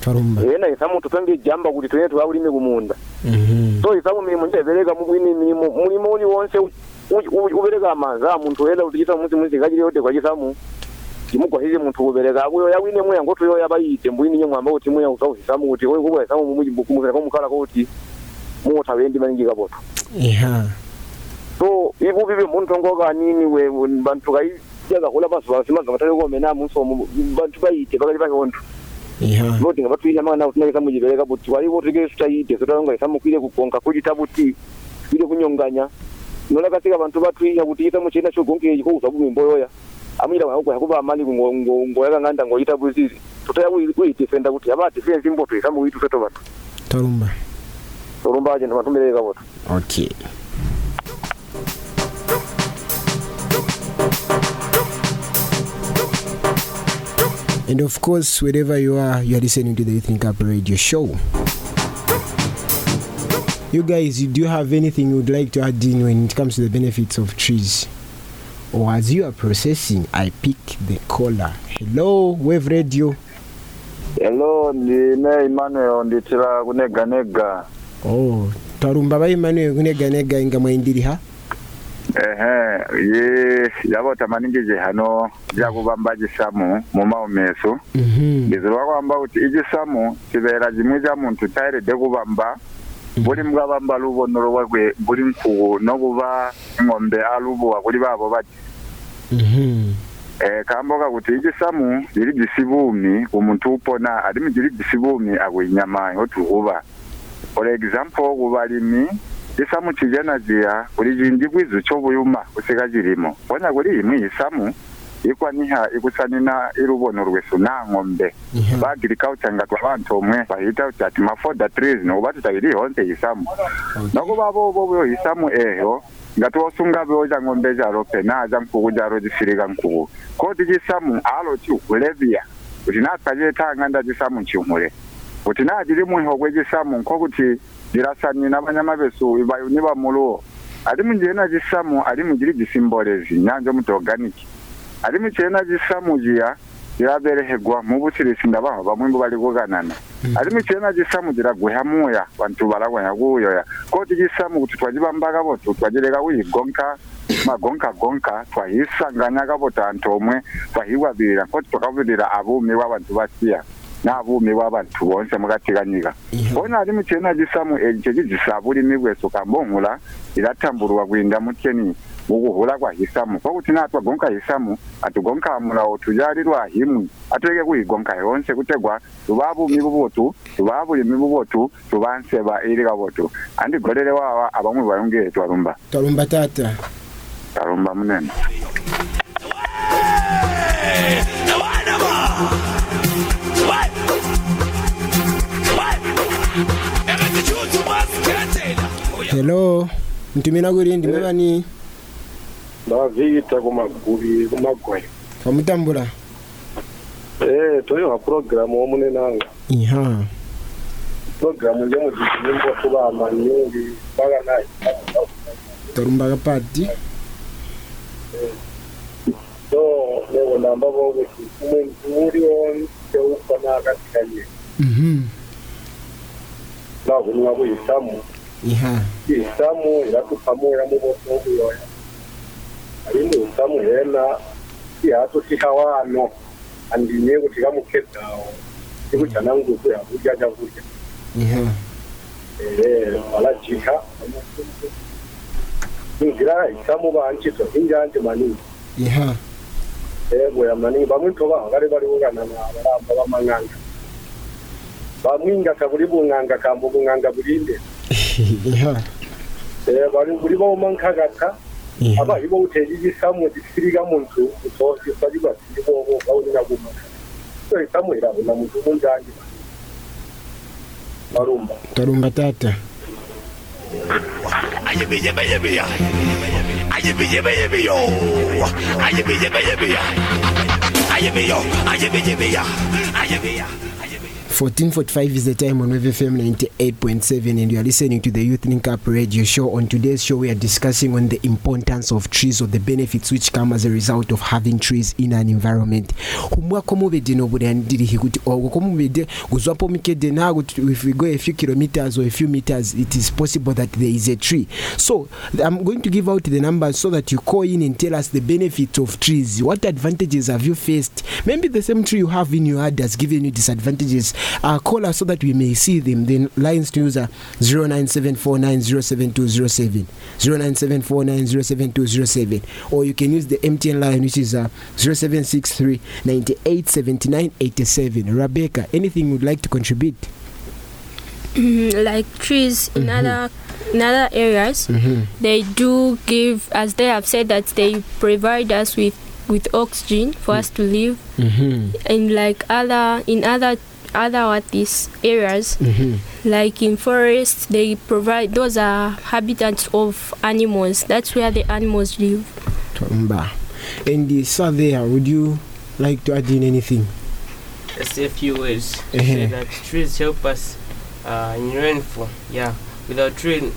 tarumba. Yena isamu tutange jamba kuti twene twabulime kumunda. Mm -hmm. so isamu mirimu ndapereka eh, mwini mirimu mulimo uli wonse upereka amanza munthu wena kuti chisamu musi musi yote kwa chisamu chimugwasize munthu kupereka akuyo yawine mweya ngoto yoya bayite mbwini nye mwamba kuti mweya usausisamu kuti oyi kukula isamu mumumusana komukhala kuti muotha wendi maningika poto yeah. so ipupipe munthu ngoka nini we banthu kayijakakula pasu pasimaza matali komena munsomo banthu bayite pakali pachontho vote nga batuyinamana tunayeka mujibereka buti. Waliwo tegere tutayite sotalonga isamukwire kukonka kuyita buti kwire kunyonganya. Nolakasika bantu batuyinya kuti yita muchina chogonkeyi kousa kumimboyoya amuyita mwanakukwaya kuba amali ngoyaka ngoyita buzizi tutaya kuyidifenda kuti amadifensi imboto isamukwitufe tobatu torumba. Torumba aje ndomatumbireka voto okay. And of course, wherever you are, you are listening to the Youth Link Up Radio Show. You guys, do you have anything you would like to add in when it comes to the benefits of trees? Or as you are processing, I pick the caller. Hello, Wave Radio. hello ndine emmanuel nditira kuneganega Oh, twarumba ba Emmanuel kuneganega inga mwindiri ha? ehe ye yabo tamaningije kubamba byagubamba gisamu mu maomeso. Mhm. Bizirwa kwamba kuti igisamu kibera jimwe ja muntu tayirede kubamba buri mhm. mukabamba lubonoro lwakwe buli nkubu no kuba ing'ombe alubuwa kuri babo bati. Mhm. Eh kamboka kuti igisamu liri jisibumi umuntu upona alimi liri jisibumi agwe inyama yotukuba for example kubalimi isamu kijana ziya ulijindi gwizu chobuyuma usigajirimo bona kuri imwe isamu ikwa niha ikusanina irubono rwesu nankombe bagirikaho cyanga abantu umwe bahita ati mafoda trees no batutabiri honse isamu. Nako babo bo bo isamu eho ngatiwosunga beoja ngombe jaro pena aja nkuku jaro jisirika nkuku ko tijisamu alo chiukulevia kuti natwajetanga ndajisamu chiumule kuti najiri muiho kwejisamu nko kuti zirasanye n'abanyamabesu niba muri uwo ari mu gihe nagisamu ari mu giri gisimborezi nyanjo mutoganiki ari mu gihe nagisamu jiya ziraberehegwa mu busirisi ndabaho bamwe ngo bari kuganana. Mm. Ari mu gihe nagisamu ziragweha muya bantu baragweha guyoya. Ko tigisamu kuti twajibambaga bo twajirega wigonka magonka gonka twahisanganyaga bo tantomwe twahiwabira ko tukabirira abumi w'abantu basiya na n'abumi b'abantu bonse mukateganyiga bona ali muchena chisamueli chechidzisava ulimi bweso kambong'ula idathamburuwa kuinda mutyeni mukuhula kwa hisamu na twagonka hisamu atigonkamula otuyalirwa himwe atuleke kuyigonka yonse kutegwa tuba bumi tuvavumi vuvotu tuvavulimi vuvotu tuvanseva ilika votu andigolele wawa avamwe vayongeye twalumba twalumba tata twalumba munene Hey! hello. Ntumina gurindi mubani ndabavita kumagubi kumagoya wamutambura eh turi wa program wo munenanga iha. Program nje mu gishimbo kubama nyingi baga nayi torumbaga party eh, so leo namba bo kumwe muri on se uko na katikanye mhm. Na kunwa kuyisamu isamu iratupamo iramubotoho uyoya. Arimo isamu hena sihato sihawano andimye kuti kamukedawo sikujana nguzu yakurya chakurya valajika inzira isamu banchizo injanje maningi egoya maningi vamwe to vahangari vari kunganana varamba vamang'anga vamwinga kavuri vung'anga kambo vung'anga vulinde buri boma nk'agata abaye bawutera Ayebeyo. Ayebeyebe. Ayebeya. 1445 is the time on WFM 98.7 and you are listening to the Youth Link Up radio show. On today's show, we are discussing on the importance of trees or the benefits which come as a result of having trees in an environment. If we go a few kilometers or a few meters it is possible that there is a tree. So I'm going to give out the numbers so that you call in and tell us the benefits of trees. What advantages have you faced? Maybe the same tree you have in your yard has given you disadvantages. Uh, call us so that we may see them. Then lines to use are 09749072007, 09749072007, or you can use the MTN line which is uh, 0763 987987. Rebecca, anything you'd like to contribute? Mhm, like trees in other in other areas Mhm. they do give as they have said that they provide us with with oxygen for us to live Mm-hmm. and like other in other other what these areas Mm-hmm. like in forests they provide those are habitats of animals that's where the animals live Tumba. And the sir there, would you like to add in anything? Just a few words. to Eh-heh. say that trees help us uh, in rainfall. Yeah, without tree,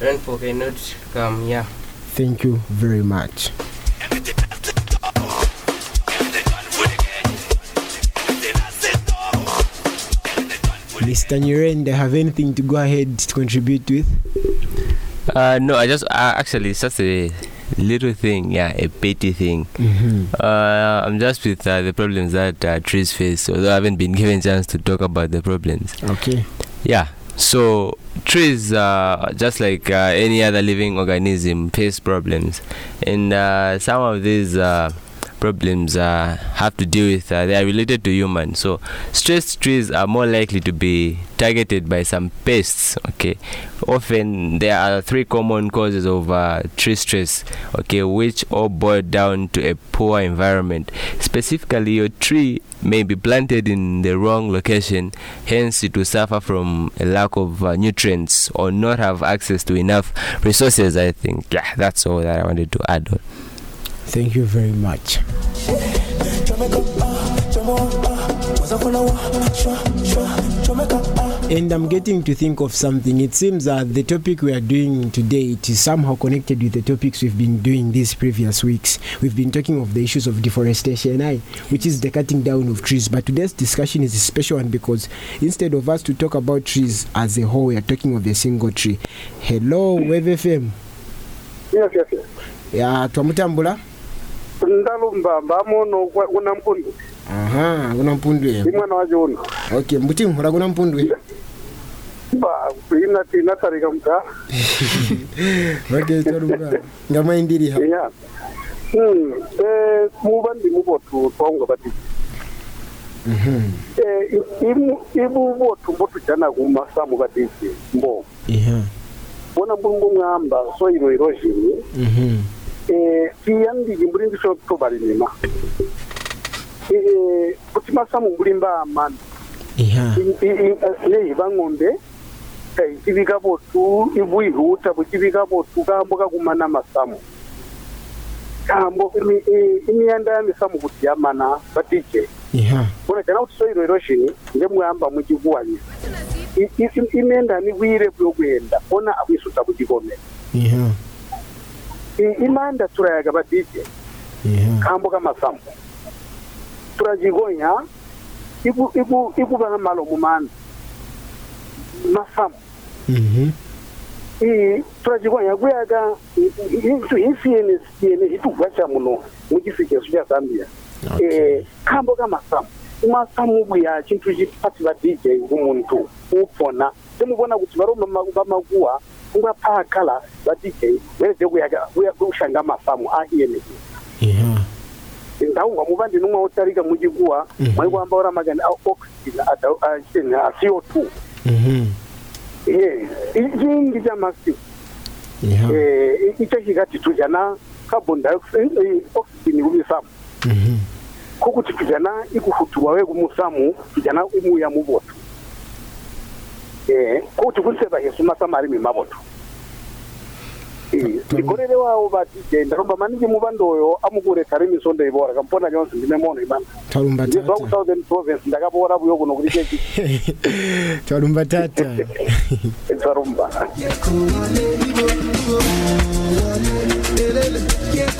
rainfall cannot come. Yeah. Thank you very much. Mr. Nyirende, have anything to go ahead to contribute with? Uh, no, I just uh, actually it's just a little thing, yeah, a petty thing. Mm-hmm. Uh, I'm just with uh, the problems that uh, trees face, although I haven't been given chance to talk about the problems. Okay. Yeah. So trees, uh, just like uh, any other living organism, face problems, and uh, some of these uh, problems uh, have to do with uh, they are related to humans. So stressed trees are more likely to be targeted by some pests. Okay, often there are three common causes of uh, tree stress. Okay, which all boil down to a poor environment. Specifically, your tree may be planted in the wrong location, hence it will suffer from a lack of uh, nutrients or not have access to enough resources. I think yeah, that's all that I wanted to add on. Thank you very much. And I'm getting to think of something. It seems that the topic we are doing today it is somehow connected with the topics we've been doing these previous weeks. We've been talking of the issues of deforestation, which is the cutting down of trees. But today's discussion is a special one because instead of us to talk about trees as a whole, we are talking of a single tree. Hello, Wave FM. yes yes yes Ya twamutambula? ndalumva mbamuno kuna mpundwe aha kuna mpundwe imwana waje uno okay mbuti mhura kuna mpundwe ba ina tina tarika mka okay charumba ngama indiri ha? Yeah mm eh muba ndi mubotu twanga bati mhm. Eh imu ibu botu botu jana kuma samu bati mbo. Yeah bona bungu ngamba so iro iro jini mhm. kiyandi imburi ndisho tubarinima eh kutima samu bulimba man iha ne bangonde kai kibika botu ibui huta bukibika botu kambo kakumana masamu kambo imi imiyanda ya misamu kuti yamana batike iha bona kana kuti soiro eroshini ndemuyamba mujikuwanya imenda nikwire byokwenda bona abwisuta bujikomera iha Eh, imanda turayaga batije kambuga amasambu turajigonya iguba nk'amaro mu manda eh, masambu turajigonya kuyaga insiyene siyene hitugwa cya muno mugisigiro cyasambira kambuga amasambu masambu buya chintu chipati batije umuntu upona temubona kuti varoma bamaguwa nga phakala batike neze kuyaga ushanga mafamu ahiyemeye yeah ndawumva muvandi numwe utariga mujiguwa mwari kwamba uramagana oxygen oxygen CO2 mhm eh jingi jamasi eh e, icyo kigati tujana carbon dioxide e, oxygen ubisamu mhm kuko tujana ikufutuwa we kumusamu tujana imuya mubotu ko tugul seba yesu masamari mi maboto ndikorere wavo vadj ndaromba maningi muvandoyo amukurekare misondo ivora kampona nyonse ndine mono imana tarumbatata province ndakavora vuyo kuno kuti chechi tarumba tata tarumba Yeah,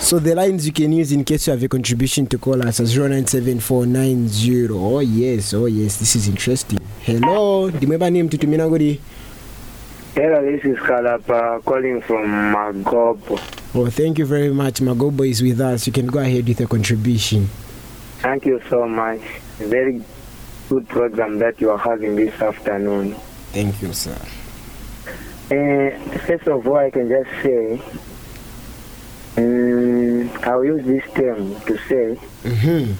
So the lines you can use in case you have a contribution to call us as 097490. Oh yes, oh yes, this is interesting. Hello, ndimweba name tutumina ngodi. Hello, this is Kalapa calling from Magobo. Oh, thank you very much. Magobo is with us. You can go ahead with your contribution. Thank you so much. Very good program that you are having this afternoon. Thank you, sir. Uh, first of all, I can just say, um, I'll use this term to say Mhm.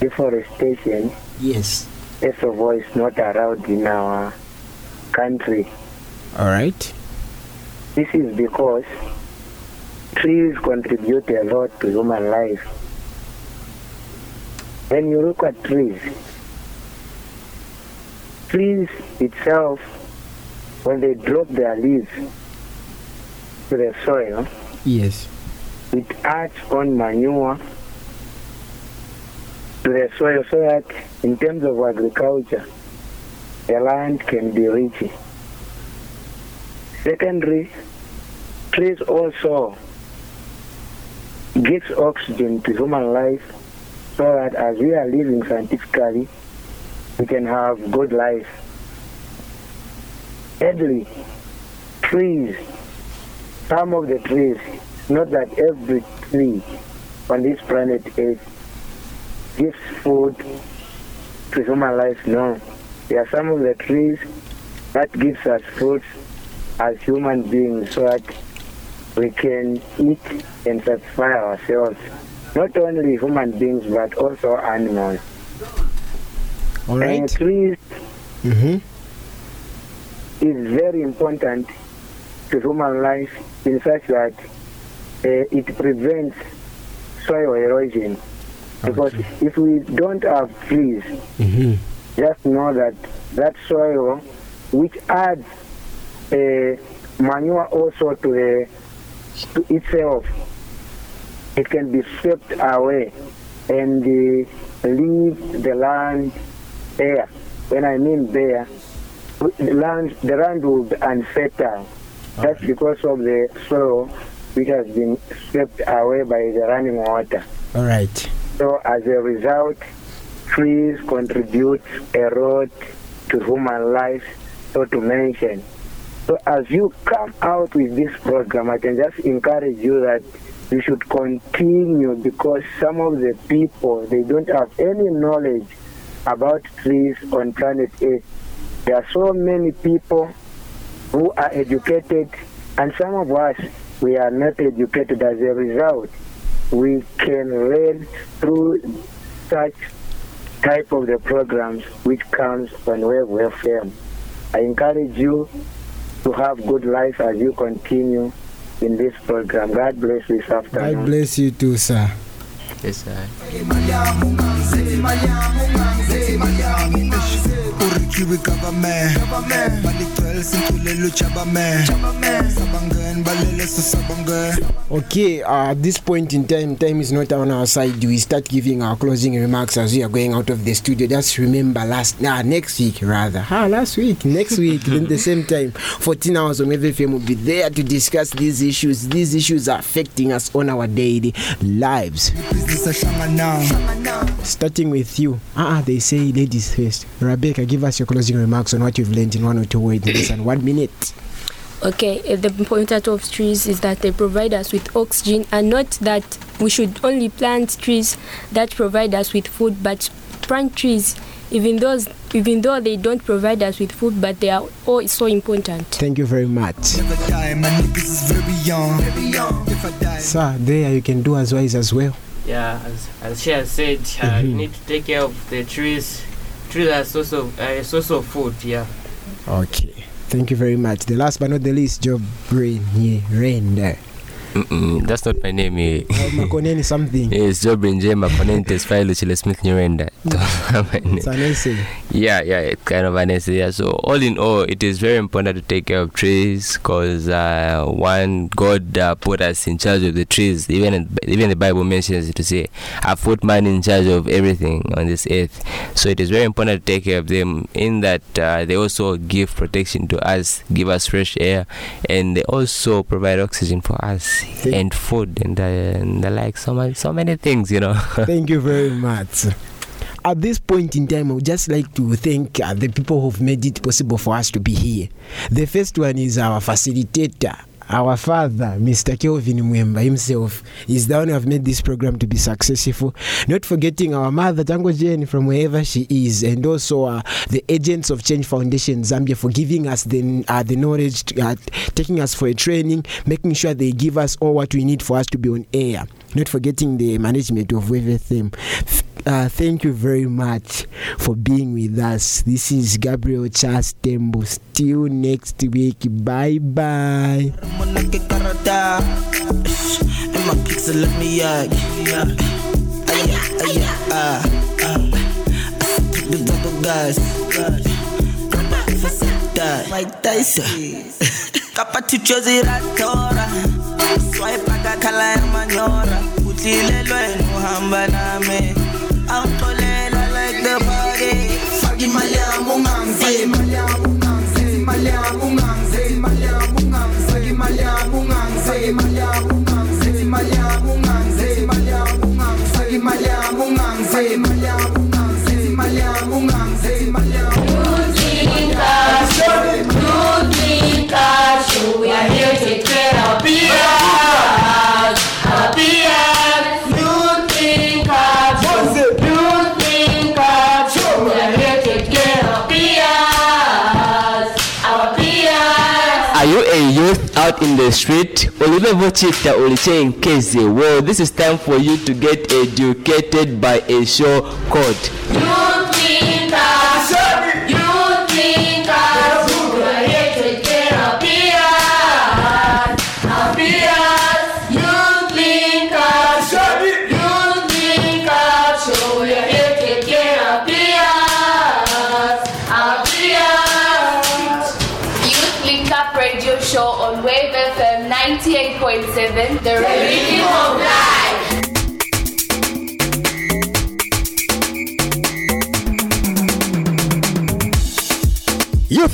deforestation. Yes. First of all, is not allowed in our country. All right. This is because trees contribute a lot to human life. When you look at trees, trees itself, when they drop their leaves to the soil, Yes. it adds on manure to the soil so that in terms of agriculture, the land can be rich. Secondly, trees also gives oxygen to human life so that as we are living scientifically, we can have good life. Thirdly, trees, some of the trees, not that every tree on this planet Earth gives food to human life, no. There are some of the trees that gives us food as human beings so that we can eat and satisfy ourselves. Not only human beings but also animals. All right. And trees Mm-hmm. Is very important to human life in such that uh, it prevents soil erosion. Because if we don't have trees, Mm-hmm. just know that that soil, which adds uh, manure also to the to itself, it can be swept away and uh, leave the land bare. When I mean bare, the land the land will be unfertile. That's because of the soil which has been swept away by the running water. All right. So as a result, trees contribute a lot to human life, so to mention. So as you come out with this program, I can just encourage you that you should continue because some of the people, they don't have any knowledge about trees on planet Earth. There are so many people who are educated and some of us, we are not educated as a result we can learn through such type of the programs which comes on Wave FM. I encourage you to have good life as you continue in this program. God bless this afternoon. God bless you too, sir. Yes, sir. Government baligcwele sithulele ujabaman sabangen balele susabangen Okay, uh, at this point in time, time is not on our side. We start giving our closing remarks as we are going out of the studio. Just remember last, nah, next week rather. Ah, last week, next week, then the same time, 14 hours on FM will be there to discuss these issues. These issues are affecting us on our daily lives. Starting with you. Ah, uh they say ladies first. Rebecca, give us your closing remarks on what you've learned in one or two words in less than one minute. Okay, uh, the importance of trees is that they provide us with oxygen, and not that we should only plant trees that provide us with food, but plant trees, even those, even though they don't provide us with food, but they are all so important. Thank you very much. never die my niggas is very young if i die Sir, there you can do as wise as well. Yeah, as, as she has said, uh, you Mhm. need to take care of the trees. Trees a source of, a source of food, yeah. Okay. Thank you very much. The last but not the least, Job Rain here. Mm-mm, that's not my name. eh. Uh, Makoneni something. It's Jobrin J. Makonentes Philo Chile Smith Nyirenda. It's an essay. Yeah, yeah, it's kind of an essay. Yeah. So all in all, it is very important to take care of trees because uh, one, God uh, put us in charge of the trees. Even even the Bible mentions it to say, "I put man in charge of everything on this earth." So it is very important to take care of them. In that uh, they also give protection to us, give us fresh air, and they also provide oxygen for us and food and, uh, and the like. So much, so many things, you know. Thank you very much. At this point in time, I would just like to thank uh, the people who've made it possible for us to be here. The first one is our facilitator, our father, Mr. Kelvin Mwemba himself. Is the one who have made this program to be successful. Not forgetting our mother, Tango Jane, from wherever she is, and also uh, the agents of Change Foundation Zambia for giving us the, uh, the knowledge, uh, taking us for a training, making sure they give us all what we need for us to be on air. Not forgetting the management of FM. Uh, thank you very much for being with us. This is Gabriel Charles Tembo. Still next week. Bye bye. Karata And my kicks will let me out Aya, aya, The double guys Mike Tyson Kapati chozi ratora Swipe akakhala ya manyora. Utlile lwenu hamba nami out in the street? Well, this is time for you to get educated by a show called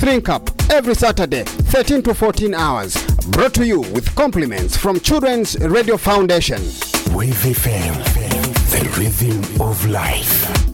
Youth Cup every Saturday, 13 to 14 hours. Brought to you with compliments from Children's Radio Foundation. Wave FM, the rhythm of life.